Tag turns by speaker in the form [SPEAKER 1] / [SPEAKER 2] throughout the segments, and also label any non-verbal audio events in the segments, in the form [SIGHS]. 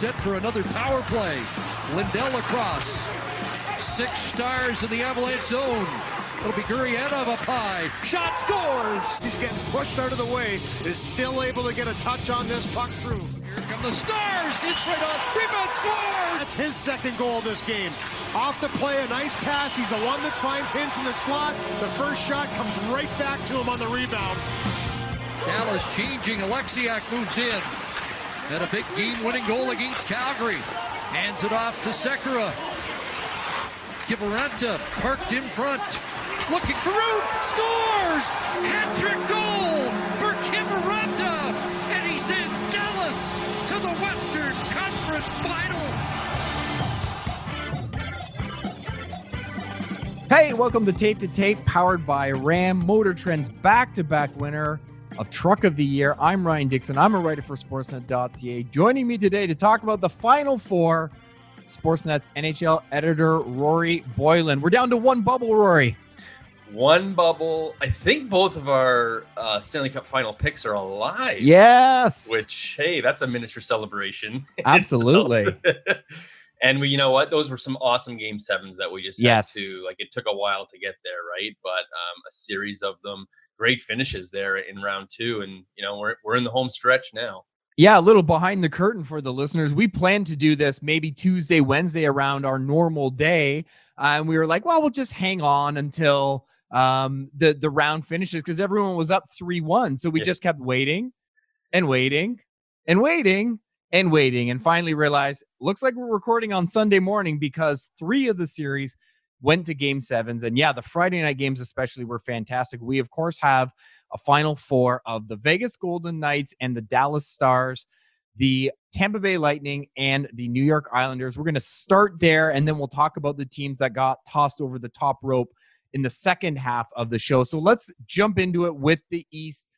[SPEAKER 1] set for another power play. Lindell across. Six stars in the Avalanche zone. It'll be Gurianov up high. Shot scores!
[SPEAKER 2] He's getting pushed out of the way. Is still able to get a touch on this puck through.
[SPEAKER 1] Here come the stars. Hits right on. Rebound scores!
[SPEAKER 2] That's his second goal of this game. Off the play, a nice pass. He's the one that finds Hintz in the slot. The first shot comes right back to him on the rebound.
[SPEAKER 1] Dallas changing. Oleksiak moves in. And a big game-winning goal against Calgary. Hands it off to Sekera. Kiviranta parked in front. Looking for room. Scores! Hat-trick goal for Kiviranta. And he sends Dallas to the Western Conference Final.
[SPEAKER 3] Hey, welcome to Tape to Tape, powered by Ram Motor Trend's back-to-back winner of Truck of the Year. I'm Ryan Dixon. I'm a writer for Sportsnet.ca. Joining me today to talk about the Final Four, Sportsnet's NHL editor Rory Boylan. We're down to one bubble, Rory.
[SPEAKER 4] One bubble. I think both of our uh, Stanley Cup final picks are alive.
[SPEAKER 3] Yes.
[SPEAKER 4] Which, hey, that's a miniature celebration. [LAUGHS]
[SPEAKER 3] Absolutely. [LAUGHS]
[SPEAKER 4] and we, you know what? Those were some awesome game sevens that we just
[SPEAKER 3] yes.
[SPEAKER 4] had to like. It took a while to get there, right? But um, a series of them great finishes there in round two, and you know we're we're in the home stretch now.
[SPEAKER 3] Yeah, a little behind the curtain for the listeners. We planned to do this maybe Tuesday, Wednesday around our normal day, uh, and we were like, well, we'll just hang on until um, the the round finishes because everyone was up three one. So we yeah. just kept waiting and waiting and waiting and waiting, and finally realized looks like we're recording on Sunday morning because three of the series went to game sevens. And yeah, the Friday night games, especially, were fantastic. We, of course, have a final four of the Vegas Golden Knights and the Dallas Stars, the Tampa Bay Lightning, and the New York Islanders. We're going to start there, and then we'll talk about the teams that got tossed over the top rope in the second half of the show. So let's jump into it with the East.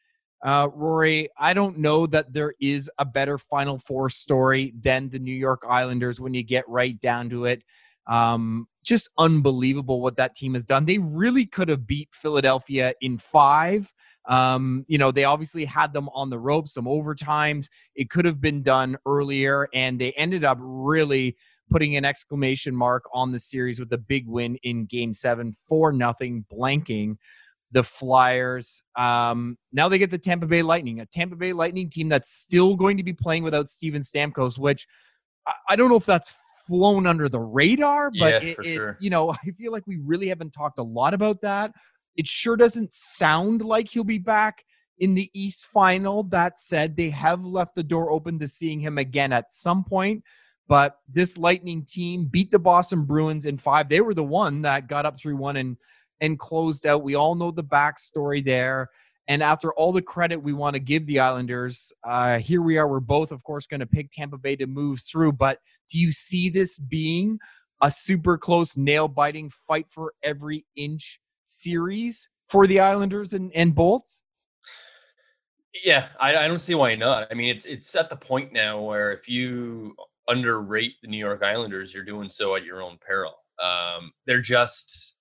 [SPEAKER 3] Uh, Rory, I don't know that there is a better Final Four story than the New York Islanders when you get right down to it. Um, just unbelievable what that team has done. They really could have beat Philadelphia in five. Um, you know, they obviously had them on the ropes, some overtimes. It could have been done earlier, and they ended up really putting an exclamation mark on the series with a big win in game seven, four nothing, blanking the Flyers. Um, now they get the Tampa Bay Lightning, a Tampa Bay Lightning team that's still going to be playing without Steven Stamkos, which I, I don't know if that's flown under the radar, but
[SPEAKER 4] yeah,
[SPEAKER 3] it, it,
[SPEAKER 4] sure.
[SPEAKER 3] you know, [LAUGHS] I feel like we really haven't talked a lot about that. It sure doesn't sound like he'll be back in the East final. That said, they have left the door open to seeing him again at some point. But this Lightning team beat the Boston Bruins in five. They were the one that got up 3 1 and and closed out. We all know the backstory there. And after all the credit we want to give the Islanders, uh, here we are. We're both, of course, going to pick Tampa Bay to move through. But do you see this being a super close, nail biting fight for every inch series for the Islanders and, and Bolts?
[SPEAKER 4] Yeah, I, I don't see why not. I mean, it's it's at the point now where if you underrate the New York Islanders, you're doing so at your own peril. Um, they're just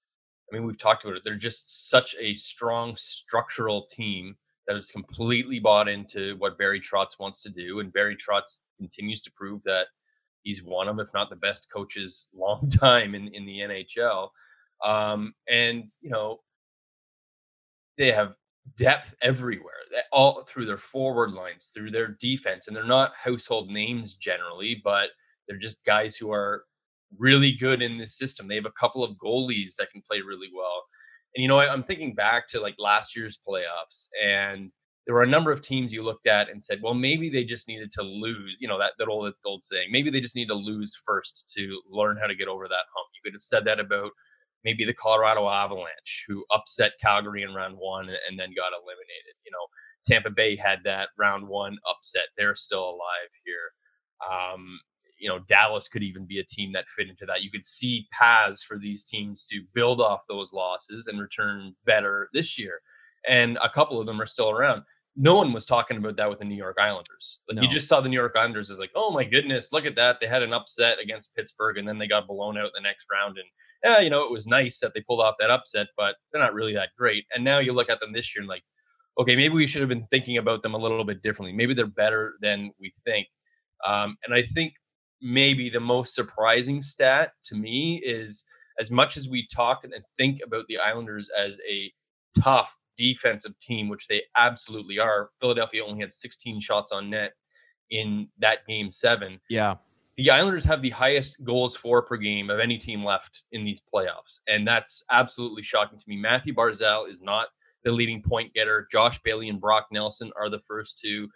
[SPEAKER 4] I mean, we've talked about it. They're just such a strong structural team that has completely bought into what Barry Trotz wants to do, and Barry Trotz continues to prove that he's one of, if not the best coaches, [LAUGHS] long time in in the NHL. Um, and you know, they have depth everywhere, all through their forward lines, through their defense, and they're not household names generally, but they're just guys who are really good in this system. They have a couple of goalies that can play really well. And you know, I, am thinking back to like last year's playoffs, and there were a number of teams you looked at and said, well, maybe they just needed to lose. You know, that that old old saying, maybe they just need to lose first to learn how to get over that hump. You could have said that about maybe the Colorado Avalanche, who upset Calgary in round one and then got eliminated. You know, Tampa Bay had that round one upset. They're still alive here. Um, you know Dallas could even be a team that fit into that. You could see paths for these teams to build off those losses and return better this year. And a couple of them are still around. No one was talking about that with the New York Islanders. Like no. you just saw the New York Islanders as like, oh my goodness, look at that. They had an upset against Pittsburgh and then they got blown out the next round. And yeah, you know, it was nice that they pulled off that upset, but they're not really that great. And now you look at them this year and like, okay, maybe we should have been thinking about them a little bit differently. Maybe they're better than we think. Um, and I think maybe the most surprising stat to me is as much as we talk and think about the Islanders as a tough defensive team, which they absolutely are, Philadelphia only had 16 shots on net in that game seven.
[SPEAKER 3] Yeah.
[SPEAKER 4] The Islanders have the highest goals for per game of any team left in these playoffs. And that's absolutely shocking to me. Mathew Barzal is not the leading point getter. Josh Bailey and Brock Nelson are the first two.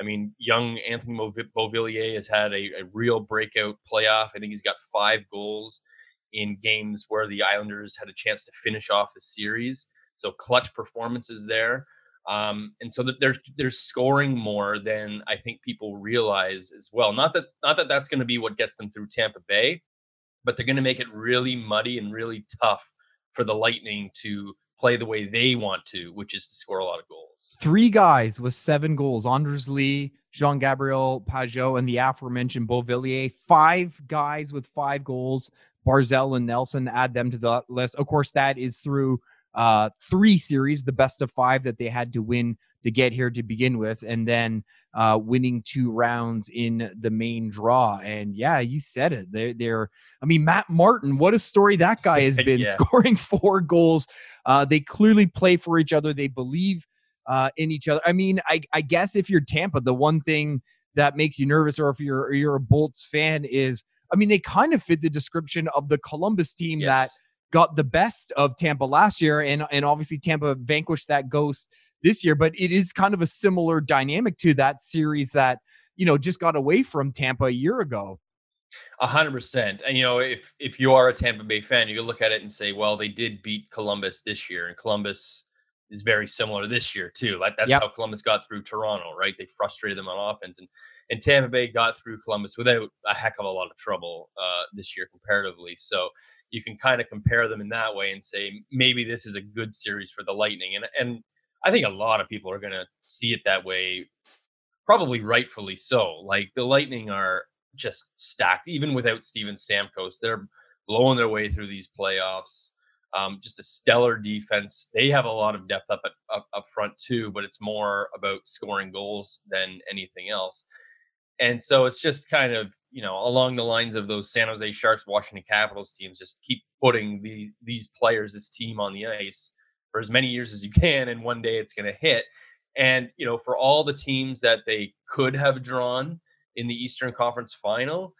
[SPEAKER 4] I mean, young Anthony Beauvillier has had a, a, real breakout playoff. I think he's got five goals in games where the Islanders had a chance to finish off the series. So clutch performances there. Um, and so they're they're scoring more than I think people realize as well. Not that not that that's going to be what gets them through Tampa Bay, but they're going to make it really muddy and really tough for the Lightning to play the way they want to, which is to score a lot of goals.
[SPEAKER 3] Three guys with seven goals: Anders Lee, Jean Gabriel Pageau, and the aforementioned Beauvillier. Five guys with five goals. Barzal and Nelson add them to the list. Of course, that is through uh, three series, the best of five that they had to win to get here to begin with, and then uh, winning two rounds in the main draw. And yeah, you said it. They're, they're I mean, Matt Martin, what a story that guy has [LAUGHS] been yeah. scoring [LAUGHS] four goals. Uh, they clearly play for each other. They believe uh, in each other. I mean, I, I guess if you're Tampa, the one thing that makes you nervous, or if you're or you're a Bolts fan, is I mean, they kind of fit the description of the Columbus team yes. that got the best of Tampa last year, and and obviously Tampa vanquished that ghost this year. But it is kind of a similar dynamic to that series that you know just got away from Tampa a year ago.
[SPEAKER 4] A hundred percent. And you know, if if you are a Tampa Bay fan, you can look at it and say, well, they did beat Columbus this year, and Columbus is very similar this year too. Like that's yep. how Columbus got through Toronto, right? They frustrated them on offense, and and Tampa Bay got through Columbus without a heck of a lot of trouble uh, this year comparatively. So you can kind of compare them in that way and say maybe this is a good series for the Lightning. And and I think a lot of people are going to see it that way, probably rightfully so. Like the Lightning are just stacked, even without Steven Stamkos. They're blowing their way through these playoffs. Um, just a stellar defense. They have a lot of depth up, at, up up front too, but it's more about scoring goals than anything else. And so it's just kind of you know, along the lines of those San Jose Sharks, Washington Capitals teams, just keep putting the these players, this team on the ice for as many years as you can, and one day it's going to hit. And you know, for all the teams that they could have drawn in the Eastern Conference Final,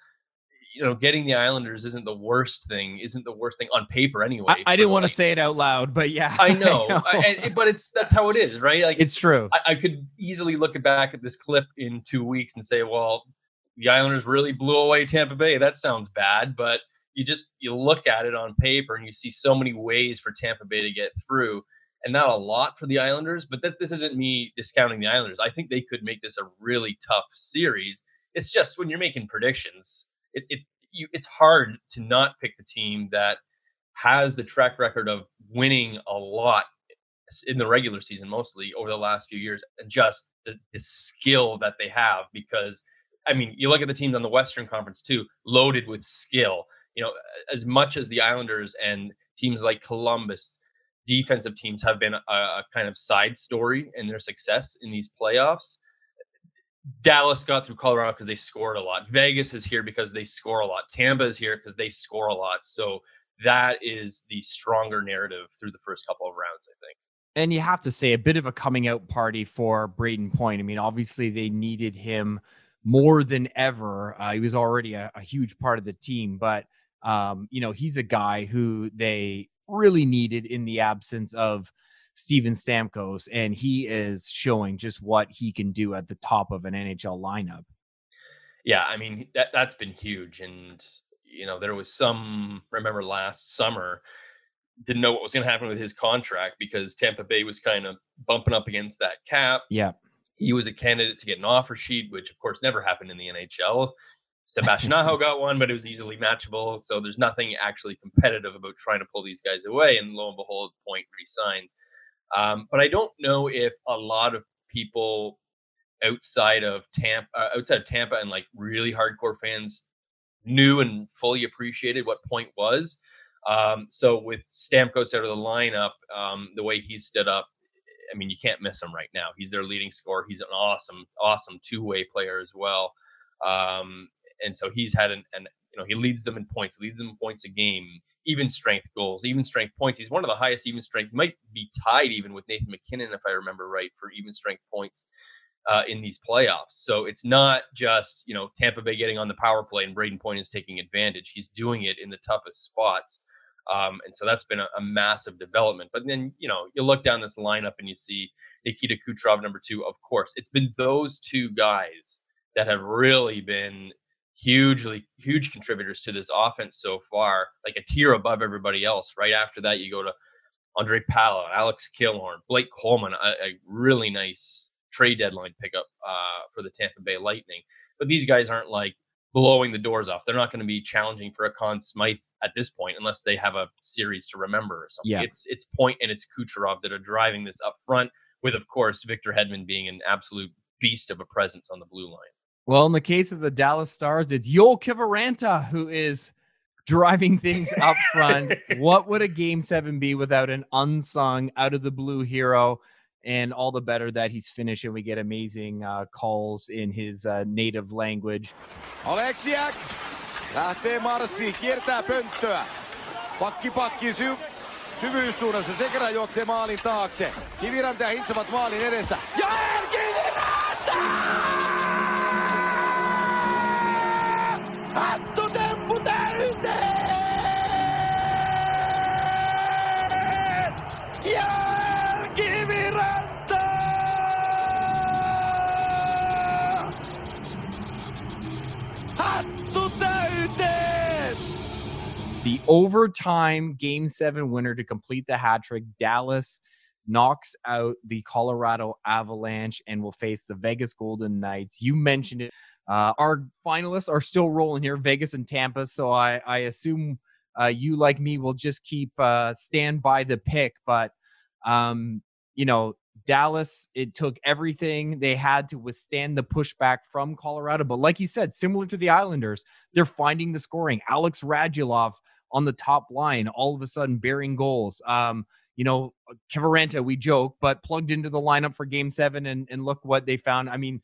[SPEAKER 4] you know, getting the Islanders isn't the worst thing. Isn't the worst thing on paper anyway.
[SPEAKER 3] I, I didn't want to say it out loud, but yeah,
[SPEAKER 4] I [LAUGHS] know. I know. I, but it's that's how it is, right? Like
[SPEAKER 3] it's true.
[SPEAKER 4] I, I, could easily look back at this clip in two weeks and say, well, the Islanders really blew away Tampa Bay. That sounds bad, but you just you look at it on paper and you see so many ways for Tampa Bay to get through, and not a lot for the Islanders. But this this isn't me discounting the Islanders. I think they could make this a really tough series. It's just when you're making predictions, it, it you, it's hard to not pick the team that has the track record of winning a lot in the regular season, mostly over the last few years, and just the, the skill that they have because I mean, you look at the teams on the Western Conference too, loaded with skill. You know, as much as the Islanders and teams like Columbus, defensive teams have been a, a kind of side story in their success in these playoffs. Dallas got through Colorado because they scored a lot. Vegas is here because they score a lot. Tampa is here because they score a lot. So that is the stronger narrative through the first couple of rounds, I think.
[SPEAKER 3] And you have to say a bit of a coming out party for Brayden Point. I mean, obviously they needed him more than ever. Uh, he was already a, a, huge part of the team, but um, you know he's a guy who they really needed in the absence of Steven Stamkos, and he is showing just what he can do at the top of an NHL lineup.
[SPEAKER 4] Yeah, I mean that that's been huge, and you know there was some. Remember last summer, didn't know what was going to happen with his contract because Tampa Bay was kind of bumping up against that cap.
[SPEAKER 3] Yeah
[SPEAKER 4] he was a candidate to get an offer sheet, which of course never happened in the NHL. Sebastian Aho got one, but it was easily matchable. So there's nothing actually competitive about trying to pull these guys away. And lo and behold, Point resigned. Um, but I don't know if a lot of people outside of Tampa, uh, outside of Tampa, and like really hardcore fans knew and fully appreciated what Point was. Um, so with Stamkos out of the lineup, um, the way he stood up, I mean, you can't miss him right now. He's their leading scorer. He's an awesome, awesome two way player as well. Um, and so he's had an, an you know he leads them in points, leads them in points a game, even strength goals, even strength points. He's one of the highest even strength. He might be tied even with Nathan MacKinnon if I remember right for even strength points uh, in these playoffs. So it's not just you know Tampa Bay getting on the power play and Brayden Point is taking advantage. He's doing it in the toughest spots. Um, and so that's been a, a, massive development. But then, you know, you look down this lineup and you see Nikita Kucherov, number two. Of course, it's been those two guys that have really been hugely, huge contributors to this offense so far, like a tier above everybody else. Right after that, you go to Ondrej Palat, Alex Killorn, Blake Coleman, a, a really nice trade deadline pickup uh, for the Tampa Bay Lightning. But these guys aren't like blowing the doors off. They're not going to be challenging for a Conn Smythe at this point unless they have a series to remember or something. Yeah. It's it's Point and it's Kucherov that are driving this up front, with of course Victor Hedman being an absolute beast of a presence on the blue line.
[SPEAKER 3] Well, in the case of the Dallas Stars, it's Joel Kiviranta who is driving things up front. [LAUGHS] what would a game seven be without an unsung out of the blue hero? And all the better that he's finished and we get amazing uh, calls in his uh, native language.
[SPEAKER 5] Aleksiak lähtee marssiin, kiertää pönttöä. Pakki pakki sy- syvyyssuunnassa, se juoksee maalin taakse. Kiviranta ja Hintsavat maalin edessä. Ja Kiviranta! Hattutemppu
[SPEAKER 3] overtime game seven winner to complete the hat trick. Dallas knocks out the Colorado Avalanche and will face the Vegas Golden Knights. You mentioned it. Uh, our finalists are still rolling here, Vegas and Tampa. So I, I assume uh, you, like me, will just keep uh, stand by the pick. But um, you know, Dallas, it took everything they had to withstand the pushback from Colorado. But like you said, similar to the Islanders, they're finding the scoring. Alex Radulov on the top line, all of a sudden bearing goals. Um, you know, Kiviranta, we joke, but plugged into the lineup for game seven and, and look what they found. I mean,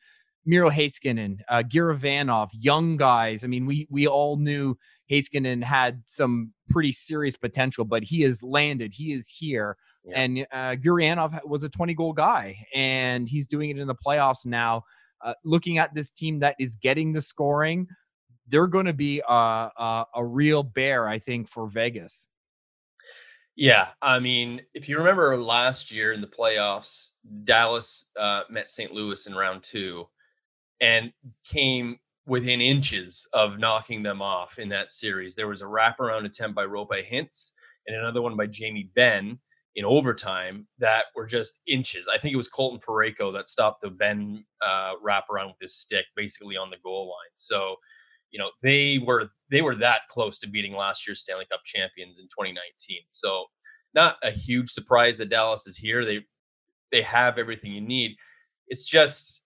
[SPEAKER 3] Miro Heiskanen, uh, Gurianov, young guys. I mean, we we all knew Heiskanen had some pretty serious potential, but he has landed. He is here. Yeah. And uh, Gurianov was a 20 goal guy, and he's doing it in the playoffs now. Uh, looking at this team that is getting the scoring, they're going to be a, a, a real bear, I think, for Vegas.
[SPEAKER 4] Yeah, I mean, if you remember last year in the playoffs, Dallas uh, met St. Louis in round two and came within inches of knocking them off in that series. There was a wraparound attempt by Roope Hintz and another one by Jamie Benn in overtime that were just inches. I think it was Colton Parayko that stopped the Benn uh, wraparound with his stick, basically on the goal line. So you know they were they were that close to beating last year's Stanley Cup champions in 2019. So not a huge surprise that Dallas is here. They they have everything you need. It's just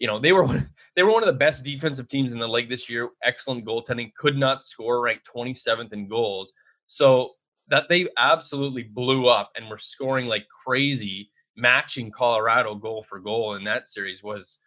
[SPEAKER 4] you know they were [LAUGHS] they were one of the best defensive teams in the league this year. Excellent goaltending, could not score, ranked 27th in goals. So that they absolutely blew up and were scoring like crazy, matching Colorado goal for goal in that series was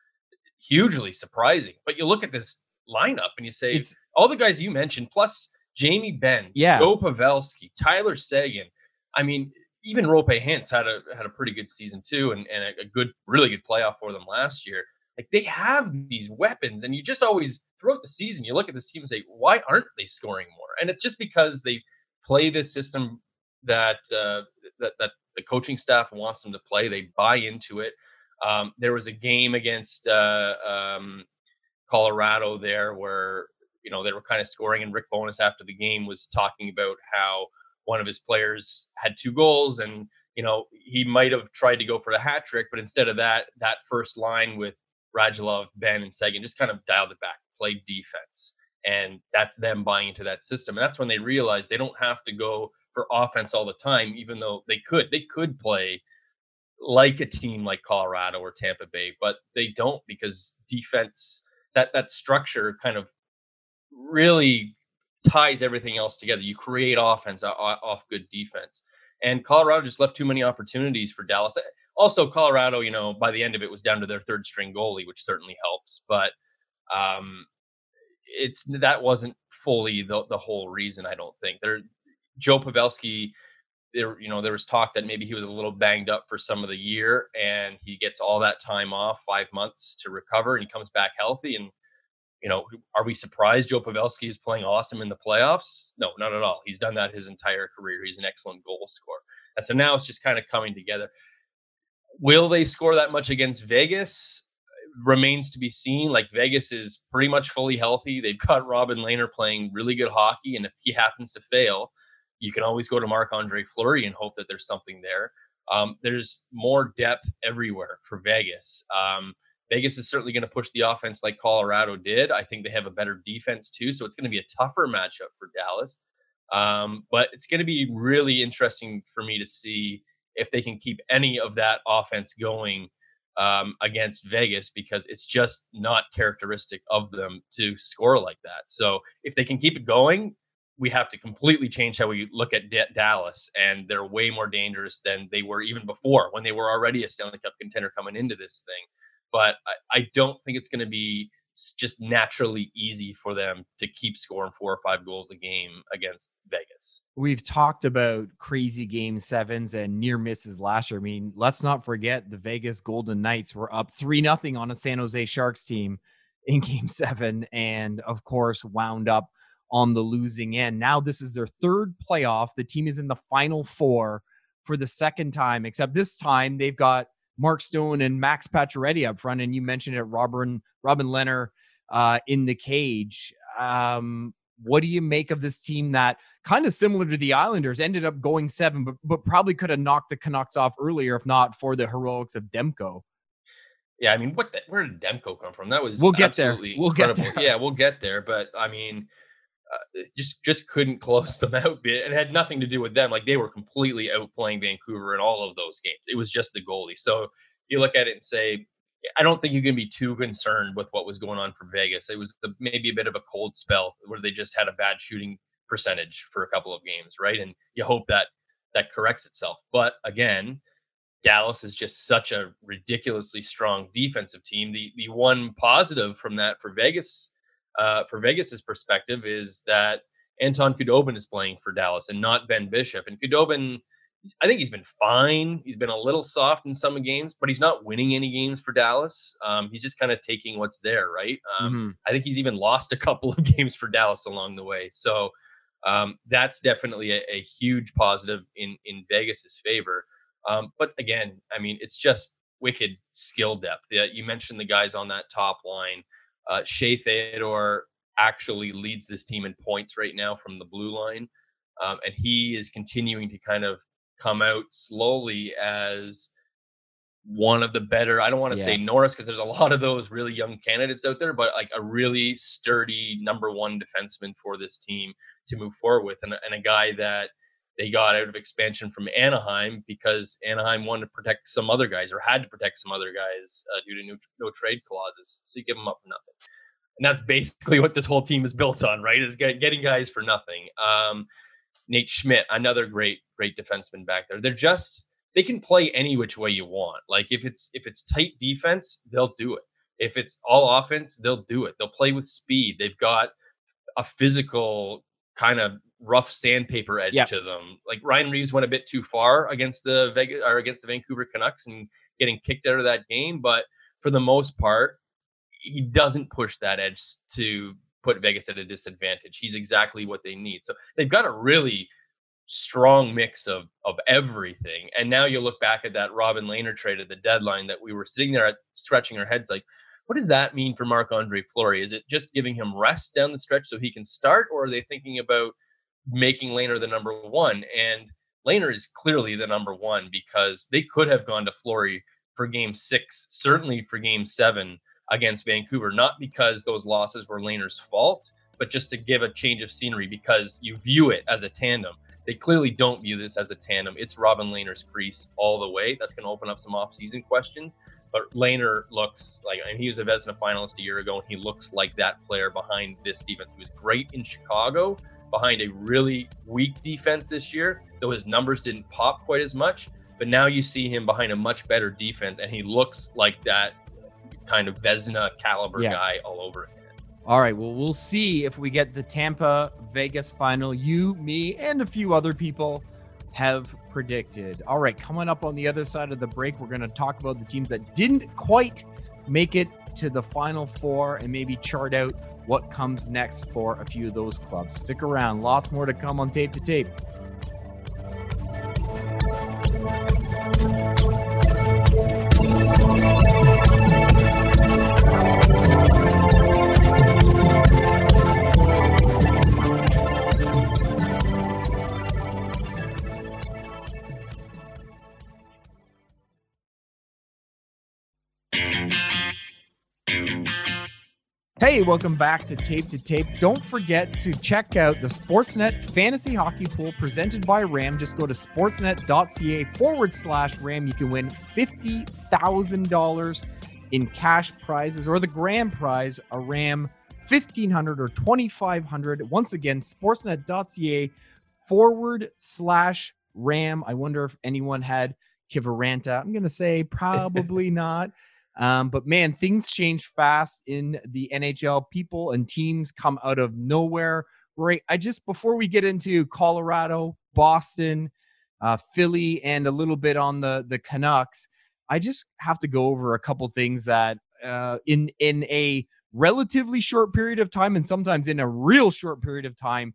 [SPEAKER 4] hugely surprising. But you look at this lineup and you say it's, all the guys you mentioned, plus Jamie Benn,
[SPEAKER 3] yeah.
[SPEAKER 4] Joe Pavelski, Tyler Seguin. I mean, even Roope Hintz had a had a pretty good season too, and, and a, a good, really good playoff for them last year. Like they have these weapons, and you just always throughout the season you look at this team and say, why aren't they scoring more? And it's just because they play this system that uh, that that the coaching staff wants them to play. They buy into it. Um, there was a game against uh, um, Colorado there where you know they were kind of scoring, and Rick Bowness after the game was talking about how one of his players had two goals, and you know he might have tried to go for the hat trick, but instead of that, that first line with Radulov, Benn, and Seguin just kind of dialed it back, played defense, and that's them buying into that system, and that's when they realized they don't have to go for offense all the time, even though they could. They could play like a team like Colorado or Tampa Bay, but they don't because defense that that structure kind of really ties everything else together. You create offense off good defense. And Colorado just left too many opportunities for Dallas. Also, Colorado, you know, by the end of it was down to their third string goalie, which certainly helps. But um, it's that wasn't fully the the whole reason. I don't think there. Joe Pavelski, there you know there was talk that maybe he was a little banged up for some of the year, and he gets all that time off, five months to recover, and he comes back healthy. And you know, are we surprised Joe Pavelski is playing awesome in the playoffs? No, not at all. He's done that his entire career. He's an excellent goal scorer. And so now it's just kind of coming together. Will they score that much against Vegas? Remains to be seen. Like Vegas is pretty much fully healthy. They've got Robin Lehner playing really good hockey. And if he happens to fail, you can always go to Marc Andre Fleury and hope that there's something there. Um, there's more depth everywhere for Vegas. Um, Vegas is certainly going to push the offense like Colorado did. I think they have a better defense too, so it's going to be a tougher matchup for Dallas. Um, but it's going to be really interesting for me to see if they can keep any of that offense going um, against Vegas because it's just not characteristic of them to score like that. So if they can keep it going, we have to completely change how we look at D- Dallas, and they're way more dangerous than they were even before when they were already a Stanley Cup contender coming into this thing but I, I don't think it's going to be just naturally easy for them to keep scoring four or five goals a game against Vegas.
[SPEAKER 3] We've talked about crazy game sevens and near misses last year. I mean, let's not forget the Vegas Golden Knights were up 3 nothing on a San Jose Sharks team in [LAUGHS] game 7 and of course wound up on the losing end. Now this is their third playoff. The team is in the final 4 for the second time except this time they've got Mark Stone and Max Pacioretty up front, and you mentioned it, Robin Robin Lehner uh, in the cage. Um, what do you make of this team that kind of similar to the Islanders ended up going seven, but but probably could have knocked the Canucks off earlier if not for the heroics of Demko.
[SPEAKER 4] Yeah, I mean, what? The, where did Demko come from? That was
[SPEAKER 3] we'll get there. We'll
[SPEAKER 4] incredible.
[SPEAKER 3] get there.
[SPEAKER 4] Yeah, we'll get there. But I mean, uh, just just couldn't close [LAUGHS] them out. It had nothing to do with them. Like they were completely outplaying Vancouver in all of those games. It was just the goalie. So you look at it and say, I don't think you can be too concerned with what was going on for Vegas. It was the, maybe a bit of a cold spell where they just had a bad shooting percentage for a couple of games, right? And you hope that that corrects itself. But again, Dallas is just such a ridiculously strong defensive team. The the one positive from that for Vegas uh, for Vegas's perspective is that Anton Khudobin is playing for Dallas and not Ben Bishop. And Khudobin, I think he's been fine. He's been a little soft in some games, but he's not winning any games for Dallas. Um, he's just kind of taking what's there, right? Um, mm-hmm. I think he's even lost a couple of [LAUGHS] games for Dallas along the way. So um, that's definitely a, a, huge positive in in Vegas's favor. Um, but again, I mean, it's just wicked skill depth. Yeah, you mentioned the guys on that top line. Uh, Shea Theodore actually leads this team in points right now from the blue line. Um, and he is continuing to kind of come out slowly as one of the better, I don't want to yeah. say Norris because there's a lot of those really young candidates out there, but like a really sturdy number one defenseman for this team to move forward with. And, and a guy that they got out of expansion from Anaheim because Anaheim wanted to protect some other guys or had to protect some other guys uh, due to no, no, trade clauses. So you give them up for nothing. And that's basically what this whole team is built on, right? Is get, getting guys for nothing. Um, Nate Schmidt, another great, great defenseman back there. They're just they can play any which way you want. Like if it's if it's tight defense, they'll do it. If it's all offense, they'll do it. They'll play with speed. They've got a physical kind of rough sandpaper edge yep. to them. Like Ryan Reaves went a bit too far against the Vegas or against the Vancouver Canucks and getting kicked out of that game, but for the most part, he doesn't push that edge to put Vegas at a disadvantage. He's exactly what they need. So they've got a really strong mix of of everything. And now you look back at that Robin Lehner trade at the deadline that we were sitting there at scratching our heads like what does that mean for Marc Andre Fleury? Is it just giving him rest down the stretch so he can start, or are they thinking about making Lehner the number one. And Lehner is clearly the number one because they could have gone to Fleury for game six, certainly for game seven against Vancouver, not because those losses were Lehner's fault, but just to give a change of scenery because you view it as a tandem. They clearly don't view this as a tandem. It's Robin Lehner's crease all the way. That's going to open up some offseason questions. But Lehner looks like, and he was a Vezina finalist a year ago, and he looks like that player behind this defense. He was great in Chicago, behind a really weak defense this year, though his numbers didn't pop quite as much. But now you see him behind a much better defense, and he looks like that kind of Vezina caliber yeah. guy all over again.
[SPEAKER 3] All right. Well, we'll see if we get the Tampa Vegas final. You, me, and a few other people have predicted. All right. Coming up on the other side of the break, we're going to talk about the teams that didn't quite make it to the final four and maybe chart out what comes next for a few of those clubs. Stick around. Lots more to come on tape to tape. Hey, welcome back to Tape to Tape. Don't forget to check out the Sportsnet Fantasy Hockey Pool presented by RAM. Just go to sportsnet.ca forward slash RAM. You can win $50,000 in cash prizes or the grand prize, a RAM 1500 or 2500. Once again, sportsnet.ca forward slash RAM. I wonder if anyone had Kiviranta. I'm going to say probably [LAUGHS] not. Um, but man, things change fast in the NHL. People and teams come out of nowhere. Right. I just, before we get into Colorado, Boston, uh, Philly, and a little bit on the, the Canucks, I just have to go over a couple things that uh, in, in a relatively short period of time and sometimes in a real short period of time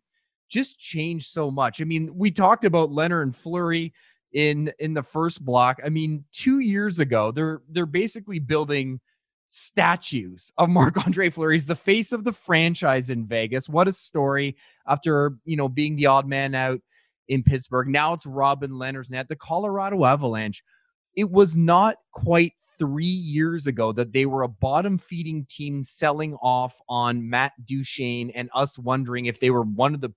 [SPEAKER 3] just changed so much. I mean, we talked about Lehner and Fleury in in the first block. I mean, two years ago, they're they're basically building statues of Marc Andre Fleury. He's the face of the franchise in Vegas. What a story after you know being the odd man out in Pittsburgh. Now it's Robin Lehner's net. The Colorado Avalanche. It was not quite three years ago that they were a bottom feeding team selling off on Matt Duchene and us wondering if they were one of the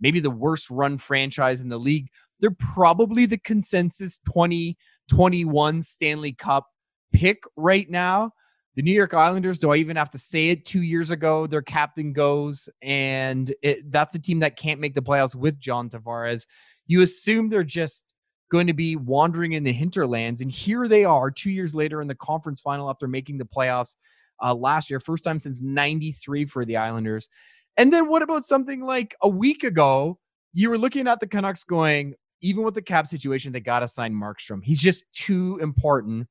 [SPEAKER 3] maybe the worst run franchise in the league they're probably the consensus 2021 Stanley Cup pick right now. The New York Islanders, do I even have to say it? Two years ago, their captain goes, and it, that's a team that can't make the playoffs with John Tavares. You assume they're just going to be wandering in the hinterlands, and here they are, two years later in the conference final after making the playoffs uh, last year, first time since '93 for the Islanders. And then what about something like a week ago? You were looking at the Canucks going, even with the cap situation, they got to sign Markstrom. He's just too important.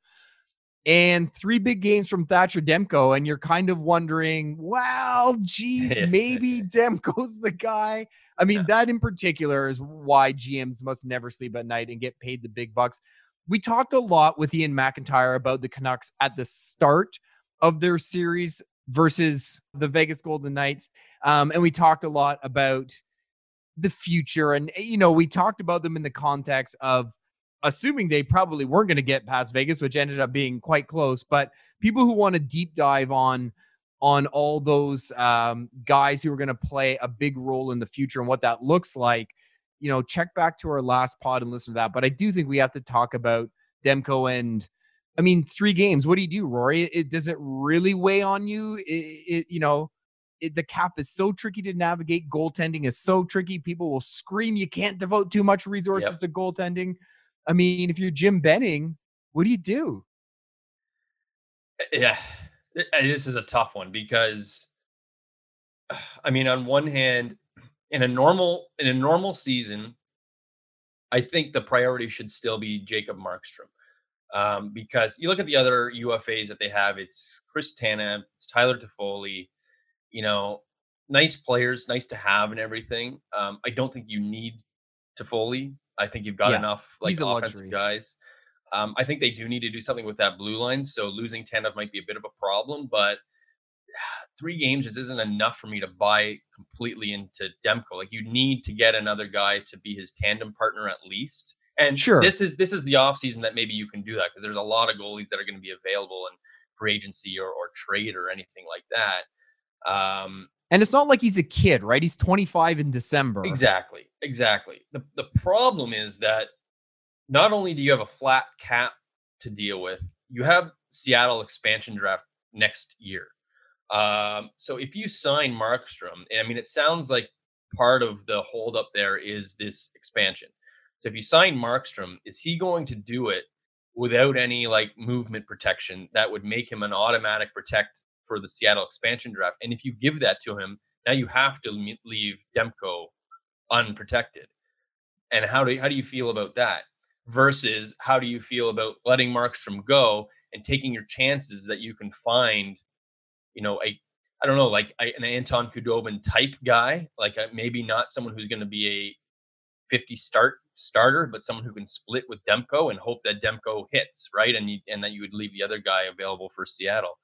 [SPEAKER 3] And three big games from Thatcher Demko, and you're kind of wondering, well, geez, [LAUGHS] maybe Demko's the guy. I mean, that in particular is why GMs must never sleep at night and get paid the big bucks. We talked a lot with Iain MacIntyre about the Canucks at the start of their series versus the Vegas Golden Knights. Um, and we talked a lot about the future. And, eh, you know, we talked about them in the context of assuming they probably weren't going to get past Vegas, which ended up being quite close. But people who want to deep dive on on all those um, guys who are going to play a big role in the future and what that looks like, you know, check back to our last pod and listen to that. But I do think we have to talk about Demko and. I mean, three games. What do you do, Rory? It, does it really weigh on you? It, it, you know, it, the cap is so tricky to navigate. Goaltending is so tricky. People will scream you can't devote too much resources yep. to goaltending. I mean, if you're Jim Benning, what do you do?
[SPEAKER 4] Eh, yeah, this is a tough one because, I mean, on one hand, in a normal in a normal season, I think the priority should still be Jacob Markstrom. Um, because you look at the other UFAs that they have, it's Chris Tanev, it's Tyler Toffoli, you know, nice players, nice to have and everything. Um, I don't think you need Toffoli. I think you've got yeah, enough like offensive guys. Um, I think they do need to do something with that blue line. So losing Tanev might be a bit of a problem, but [SIGHS] three games just isn't enough for me to buy completely into Demko. Like you need to get another guy to be his tandem partner at least. And sure, this is this is the offseason that maybe you can do that because there's a lot of goalies that are going to be available in free agency or, or trade or anything like that.
[SPEAKER 3] Um, and it's not like he's a kid, right? He's 25 in December.
[SPEAKER 4] Exactly. Exactly. The the problem is that not only do you have a flat cap to deal with, you have Seattle expansion draft next year. Um, so if you sign Markstrom, and I mean, it sounds like part of the holdup there is this expansion. So if you sign Markstrom, is he going to do it without any like movement protection that would make him an automatic protect for the Seattle expansion draft. And if you give that to him, now you have to leave Demko unprotected. And how do how do you feel about that? Versus how do you feel about letting Markstrom go and taking your chances that you can find, you know, a I don't know, like an Anton Khudobin type guy, like a, maybe not someone who's going to be a 50 start starter, but someone who can split with Demko and hope that Demko hits, right? And you, and that you would leave the other guy available for Seattle.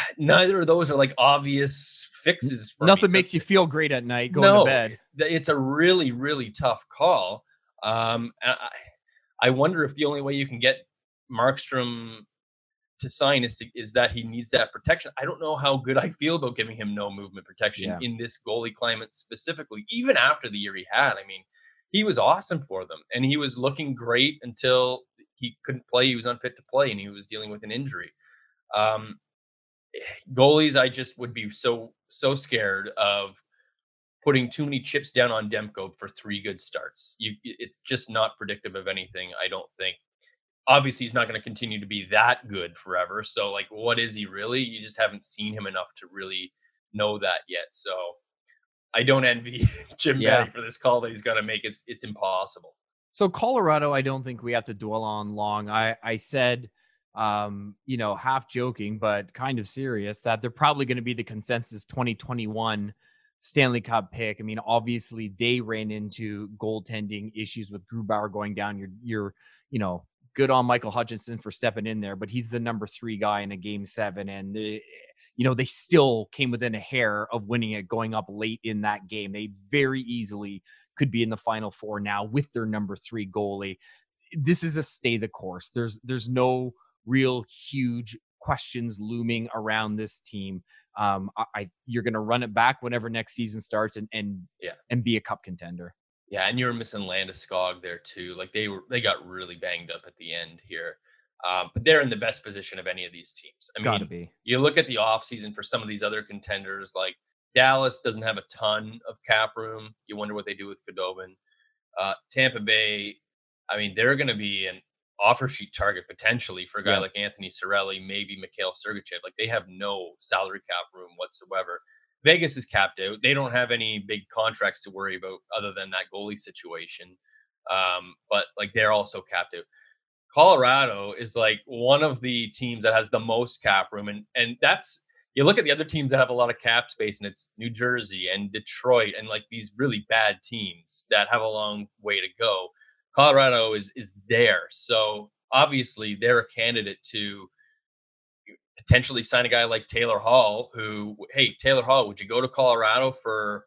[SPEAKER 4] [SIGHS] Neither of those are like obvious fixes.
[SPEAKER 3] Nothing me. makes so, you feel great at night going
[SPEAKER 4] no,
[SPEAKER 3] to bed.
[SPEAKER 4] It's a really, really tough call. Um, I, I wonder if the only way you can get Markstrom to sign is to, is that he needs that protection. I don't know how good I feel about giving him no movement protection yeah. in this goalie climate specifically, even after the year he had. I mean, he was awesome for them and he was looking great until he couldn't play. He was unfit to play and he was dealing with an injury. Um, goalies, I just would be so, so scared of putting too many chips down on Demko for three good starts. You, it's just not predictive of anything, I don't think obviously he's not going to continue to be that good forever. So like what is he really? You just haven't seen him enough to really know that yet. So I don't envy [LAUGHS] Jim yeah. for this call that he's going to make. It's it's impossible.
[SPEAKER 3] So Colorado, I don't think we have to dwell on long. I I said um, you know, half joking but kind of serious that they're probably going to be the consensus 2021 Stanley Cup pick. I mean, obviously they ran into goaltending issues with Grubauer going down. You're you're, you know, good on Michael Hutchinson for stepping in there, but he's the number three guy in a game seven. And, the, you know, they still came within a hair of winning it going up late in that game. They very easily could be in the final four now with their number three goalie. This is a stay the course. There's, there's no real huge questions looming around this team. Um, I, I you're going to run it back whenever next season starts and, and, yeah. and be a cup contender.
[SPEAKER 4] Yeah, and you were missing Landeskog there too. Like they were, they got really banged up at the end here. Um, but they're in the best position of any of these teams. I
[SPEAKER 3] Gotta mean, be.
[SPEAKER 4] you look at the offseason for some of these other contenders, like Dallas doesn't have a ton of cap room. You wonder what they do with Khudobin. Uh, Tampa Bay, I mean, they're going to be an offer sheet target potentially for a guy yeah. like Anthony Cirelli, maybe Mikhail Sergachev. Like they have no salary cap room whatsoever. Vegas is capped out. They don't have any big contracts to worry about other than that goalie situation. Um, but like they're also capped out. Colorado is like one of the teams that has the most cap room, and and that's you look at the other teams that have a lot of cap space, and it's New Jersey and Detroit, and like these really bad teams that have a long way to go. Colorado is is there, so obviously they're a candidate to potentially sign a guy like Taylor Hall, who, hey, Taylor Hall, would you go to Colorado for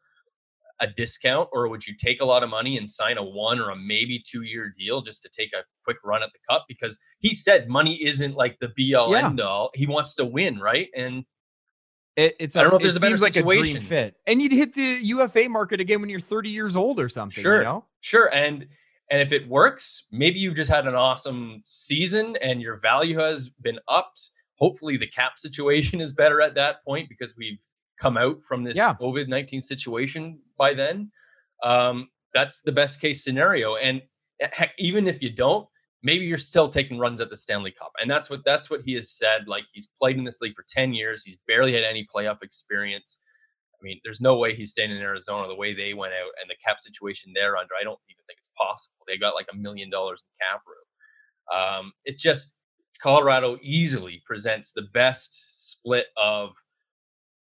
[SPEAKER 4] a discount or would you take a lot of money and sign a one or a maybe two year deal just to take a quick run at the cup? Because he said money isn't like the be all yeah. end all. He wants to win, right? And
[SPEAKER 3] it, it's I don't a, know if there's a better like situation. a dream fit. And you'd hit the UFA market again when you're 30 years old or something.
[SPEAKER 4] Sure,
[SPEAKER 3] you know?
[SPEAKER 4] sure. And and if it works, maybe you've just had an awesome season and your value has been upped Hopefully, the cap situation is better at that point because we've come out from this yeah. COVID 19 situation by then. Um, that's the best case scenario. And eh, heck, even if you don't, maybe you're still taking runs at the Stanley Cup. And that's what that's what he has said. Like he's played in this league for 10 years. He's barely had any playoff experience. I mean, there's no way he's staying in Arizona the way they went out and the cap situation they're under. I don't even think it's possible. They got like a million dollars in cap room. Um, it just Colorado easily presents the best split of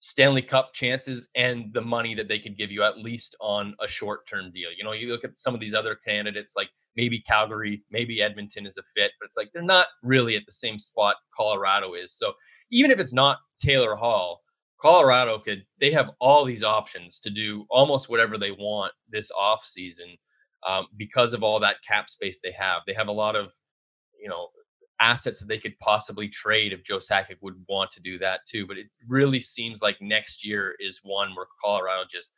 [SPEAKER 4] Stanley Cup chances and the money that they could give you at least on a short term deal. You know, you look at some of these other candidates like maybe Calgary, maybe Edmonton is a fit, but it's like they're not really at the same spot Colorado is. So even if it's not Taylor Hall, Colorado could they have all these options to do almost whatever they want this off season um, because of all that cap space they have. They have a lot of you know assets that they could possibly trade if Joe Sakic would want to do that too. But it really seems like next year is one where Colorado just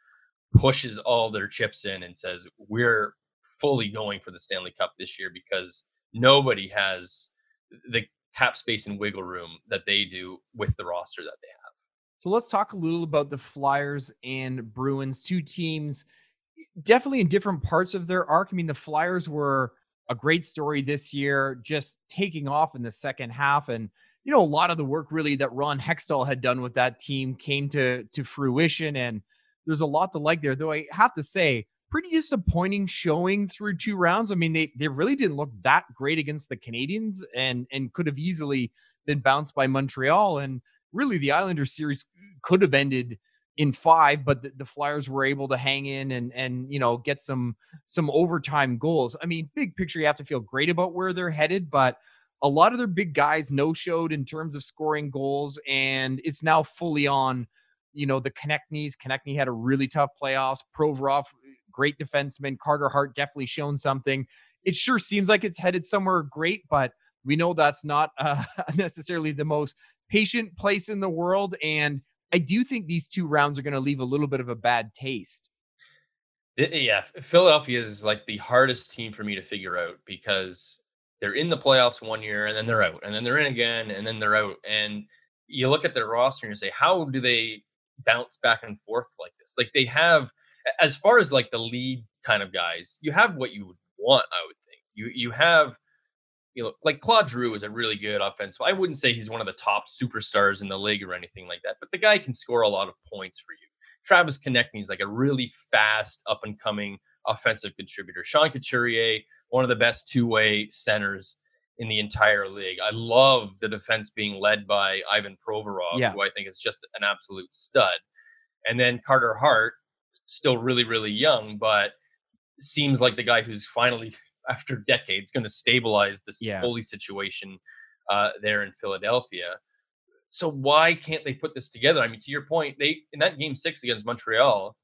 [SPEAKER 4] pushes all their chips in and says, we're fully going for the Stanley Cup this year because nobody has the cap space and wiggle room that they do with the roster that they have.
[SPEAKER 3] So let's talk a little about the Flyers and Bruins, two teams definitely in different parts of their arc. I mean, the Flyers were a great story this year, just taking off in the second half. And you know, a lot of the work really that Ron Hextall had done with that team came to to fruition, and there's a lot to like there. Though I have to say, pretty disappointing showing through two rounds. I mean, they they really didn't look that great against the Canadiens and and could have easily been bounced by Montreal. And really, the Islanders series could have ended in five, but the, the, Flyers were able to hang in and and you know get some some overtime goals. I mean, big picture, you have to feel great about where they're headed, but a lot of their big guys no showed in terms of scoring goals, and it's now fully on. You know the Konecny's. Konecny had a really tough playoffs. Provorov, great defenseman. Carter Hart definitely shown something. It sure seems like it's headed somewhere great, but we know that's not uh, [LAUGHS] necessarily the most patient place in the world. And I do think these two rounds are going to leave a little bit of a bad taste.
[SPEAKER 4] Eh, eh, yeah, Philadelphia is like the hardest team for me to figure out because they're in the playoffs one year and then they're out, and then they're in again and then they're out. And you look at their roster and you say, how do they bounce back and forth like this? Like they have, as far as like the lead kind of guys, you have what you would want. I would think you you have you know, like Claude Giroux is a really good offensive. I wouldn't say he's one of the top superstars in the league or anything like that, but the guy can score a lot of points for you. Travis Konecny is like a really fast, up and coming offensive contributor. Sean Couturier, one of the best two way centers in the entire league. I love the defense being led by Ivan Provorov, yeah. who I think is just an absolute stud. And then Carter Hart, still really, really young, but seems like the guy who's finally after decades going to stabilize this yeah. goalie situation uh, there in Philadelphia. So why can't they put this together? I mean, to your point, they in that game six against Montreal,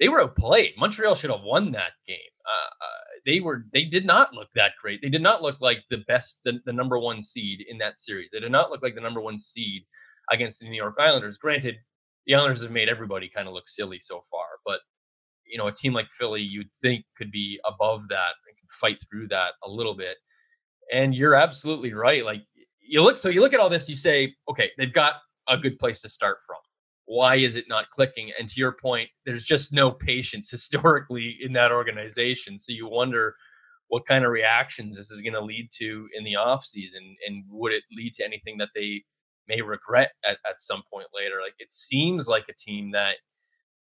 [SPEAKER 4] they were outplayed. Montreal should have won that game. Uh, uh, they were they did not look that great. They did not look like the best, the, the number one seed in that series. They did not look like the number one seed against the New York Islanders. Granted, the Islanders have made everybody kind of look silly so far, but you know, a team like Philly, you'd think could be above that fight through that a little bit. And you're absolutely right. Like you look, so you look at all this, you say, okay, they've got a good place to start from. Why is it not clicking? And to your point, there's just no patience [LAUGHS] historically in that organization. So you wonder what kind of reactions this is going to lead to in the off season, and would it lead to anything that they may regret at, at some point later? Like it seems like a team that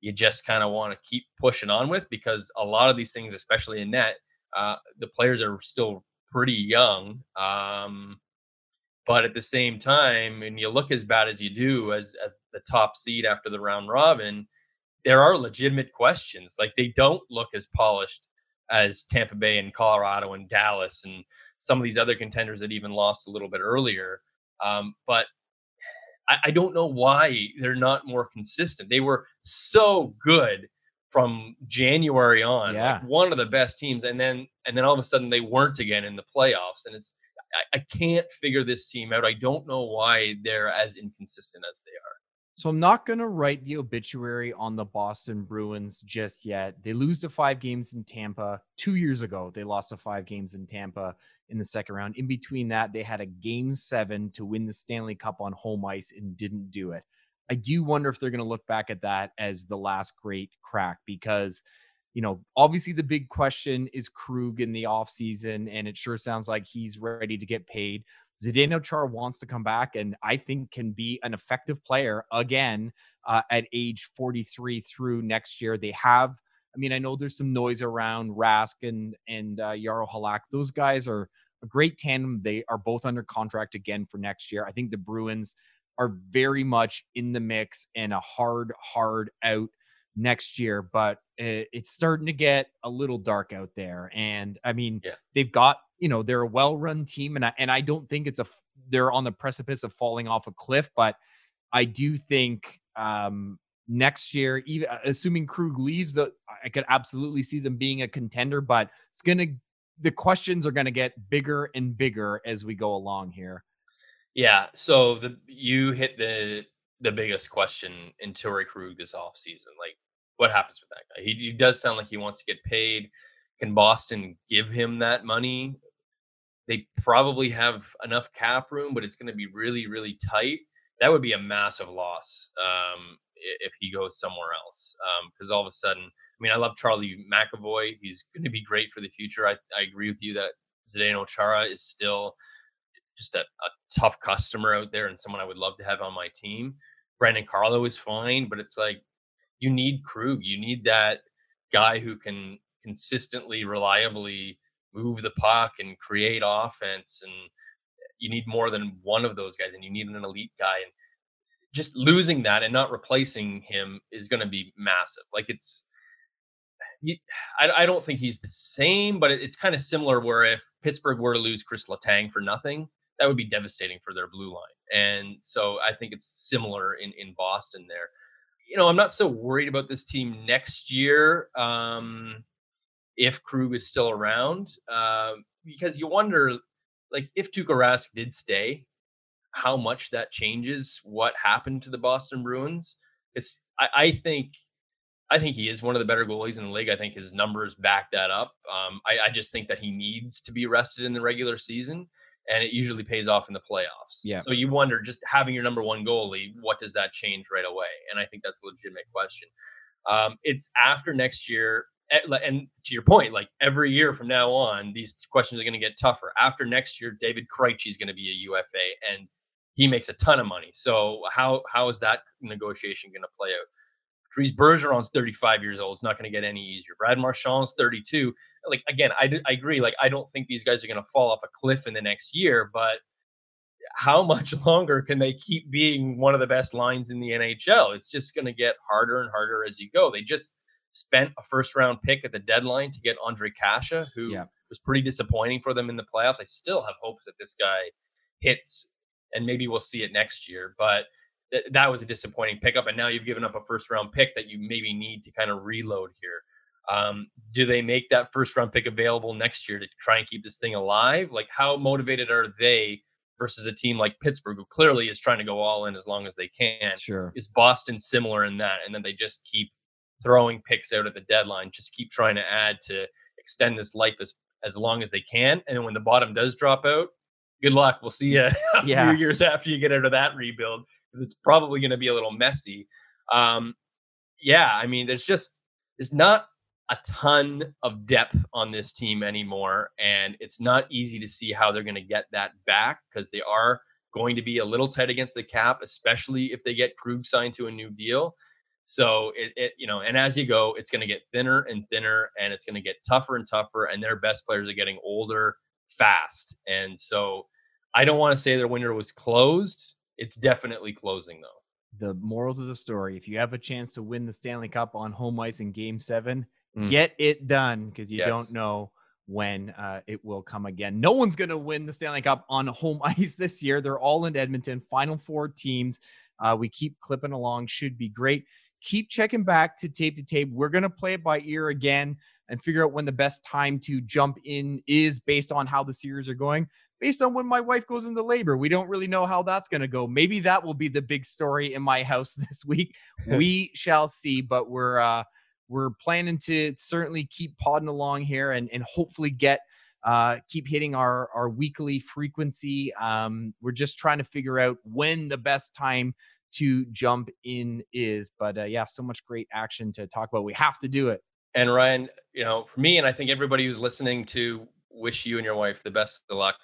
[SPEAKER 4] you just kind of want to keep pushing on with because a lot of these things, especially in net, uh, the players are still pretty young. Um, but at the same time, and you look as bad as you do as as the top seed after the round robin, there are legitimate questions. Like they don't look as polished as Tampa Bay and Colorado and Dallas and some of these other contenders that even lost a little bit earlier. Um, but I, I don't know why they're not more consistent. They were so good from January on, yeah. like one of the best teams, and then and then all of a sudden they weren't again in the playoffs, and it's I, I can't figure this team out. I don't know why they're as inconsistent as they are.
[SPEAKER 3] So I'm not going to write the obituary on the Boston Bruins just yet. They lose to five games in Tampa. Two years ago, they lost to five games in Tampa in the second round. In between that, they had a game seven to win the Stanley Cup on home ice and didn't do it. I do wonder if they're going to look back at that as the last great crack because, you know, obviously the big question is Krug in the offseason, and it sure sounds like he's ready to get paid. Zdeno Chara wants to come back and I think can be an effective player again uh, at age 43 through next year. They have, I mean, I know there's some noise around Rask and and uh, Halak. Those guys are a great tandem. They are both under contract again for next year. I think the Bruins are very much in the mix and a hard, hard out next year. But it's starting to get a little dark out there. And I mean, yeah. they've got you know they're a well-run team, and I and I don't think it's a they're on the precipice of falling off a cliff, but I do think um next year, even uh, assuming Krug leaves, the I could absolutely see them being a contender, but it's gonna the questions are gonna get bigger and bigger as we go along here.
[SPEAKER 4] Yeah. So the you hit the the biggest question in Torey Krug this offseason. Like, what happens with that guy? He, he does sound like he wants to get paid. Can Boston give him that money? They probably have enough cap room, but it's going to be really, really tight. That would be a massive loss um, if he goes somewhere else. Because um, all of a sudden, I mean, I love Charlie McAvoy. He's going to be great for the future. I, I agree with you that Zdeno Chara is still just a, a tough customer out there and someone I would love to have on my team. Brandon Carlo is fine, but it's like you need Krug. You need that guy who can consistently, reliably move the puck and create offense. And you need more than one of those guys, and you need an elite guy. And just losing that and not replacing him is going to be massive. Like it's, I, I don't think he's the same, but it's kind of similar. Where if Pittsburgh were to lose Chris Letang for nothing, that would be devastating for their blue line. And so I think it's similar in in Boston there. You know, I'm not so worried about this team next year um, if Krug is still around uh, because you wonder, like, if Tuukka Rask did stay, how much that changes what happened to the Boston Bruins. It's I, I think I think he is one of the better goalies in the league. I think his numbers back that up. Um, I, I, just think that he needs to be rested in the regular season, and it usually pays off in the playoffs.
[SPEAKER 3] Yeah.
[SPEAKER 4] So you wonder, just having your number one goalie, what does that change right away? And I think that's a legitimate question. Um, it's after next year, and to your point, like every year from now on, these questions are going to get tougher. After next year, David Krejci is going to be a UFA, and he makes a ton of money. So how how is that negotiation going to play out? Patrice Bergeron's 35 years old. It's not going to get any easier. Brad Marchand's 32. Like again, I, I agree. Like I don't think these guys are going to fall off a cliff in the next year, but how much [LAUGHS] longer can they keep being one of the best lines in the NHL? It's just going to get harder and harder as you go. They just spent a first round pick at the deadline to get Ondrej Kase, who yeah. was pretty disappointing for them in the playoffs. I still have hopes that this guy hits, and maybe we'll see it next year. But th- that was a disappointing pickup. And now you've given up a first round pick that you maybe need to kind of reload here. Um, do they make that first round pick available next year to try and keep this thing alive? Like, how motivated are they versus a team like Pittsburgh, who clearly is trying to go all in as long as they can?
[SPEAKER 3] Sure.
[SPEAKER 4] Is Boston similar in that? And then they just keep throwing picks out at the deadline, just keep trying to add to extend this life as, as long as they can. And then when the bottom does drop out, good luck. We'll see you [LAUGHS] a yeah. few years after you get out of that rebuild because it's probably going to be a little messy. Um, yeah, I mean, there's just there's not a ton of depth on this team anymore, and it's not easy to see how they're going to get that back because they are going to be a little tight against the cap, especially if they get Krug signed to a new deal. So it, it you know, and as you go, it's going to get thinner and thinner, and it's going to get tougher and tougher, and their best players are getting older fast, and so I don't want to say their window was closed it's definitely closing though.
[SPEAKER 3] The moral to the story: if you have a chance to win the Stanley Cup on home ice in Game Seven, mm. get it done because you yes. don't know when uh, it will come again. No one's going to win the Stanley Cup on home [LAUGHS] ice this year. They're all in Edmonton. Final four teams. Uh, we keep clipping along. Should be great. Keep checking back to tape to tape. We're going to play it by ear again and figure out when the best time to jump in is based on how the series are going based on when my wife goes into labor. We don't really know how that's going to go. Maybe that will be the big story in my house [LAUGHS] this week. we shall see, but we're uh we're planning to certainly keep podding along here and and hopefully get uh, keep hitting our our weekly frequency. Um, we're just trying to figure out when the best time to jump in is. But uh, yeah, so much great action to talk about. We have to do it.
[SPEAKER 4] And Ryan, you know, for me, and I think everybody who's listening to wish you and your wife the best of luck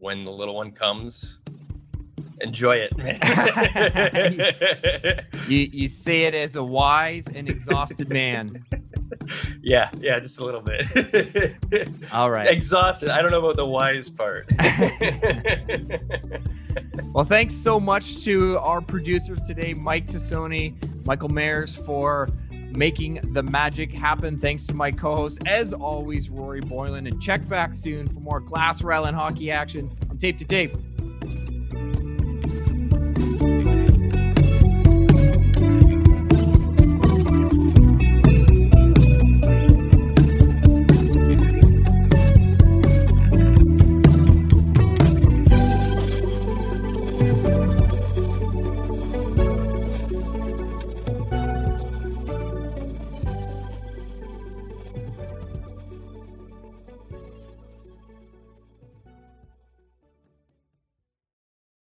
[SPEAKER 4] when the little one comes enjoy it. [LAUGHS] [LAUGHS]
[SPEAKER 3] You, you see it as a wise and exhausted man.
[SPEAKER 4] Yeah yeah just a little bit. [LAUGHS]
[SPEAKER 3] All right.
[SPEAKER 4] Exhausted. I don't know about the wise part.
[SPEAKER 3] Well thanks so much to our producers today mike tassoni michael mayers for making the magic happen. Thanks to my co host, as always, Rory Boylen. And check back soon for more Glass Rattling hockey action on tape to tape.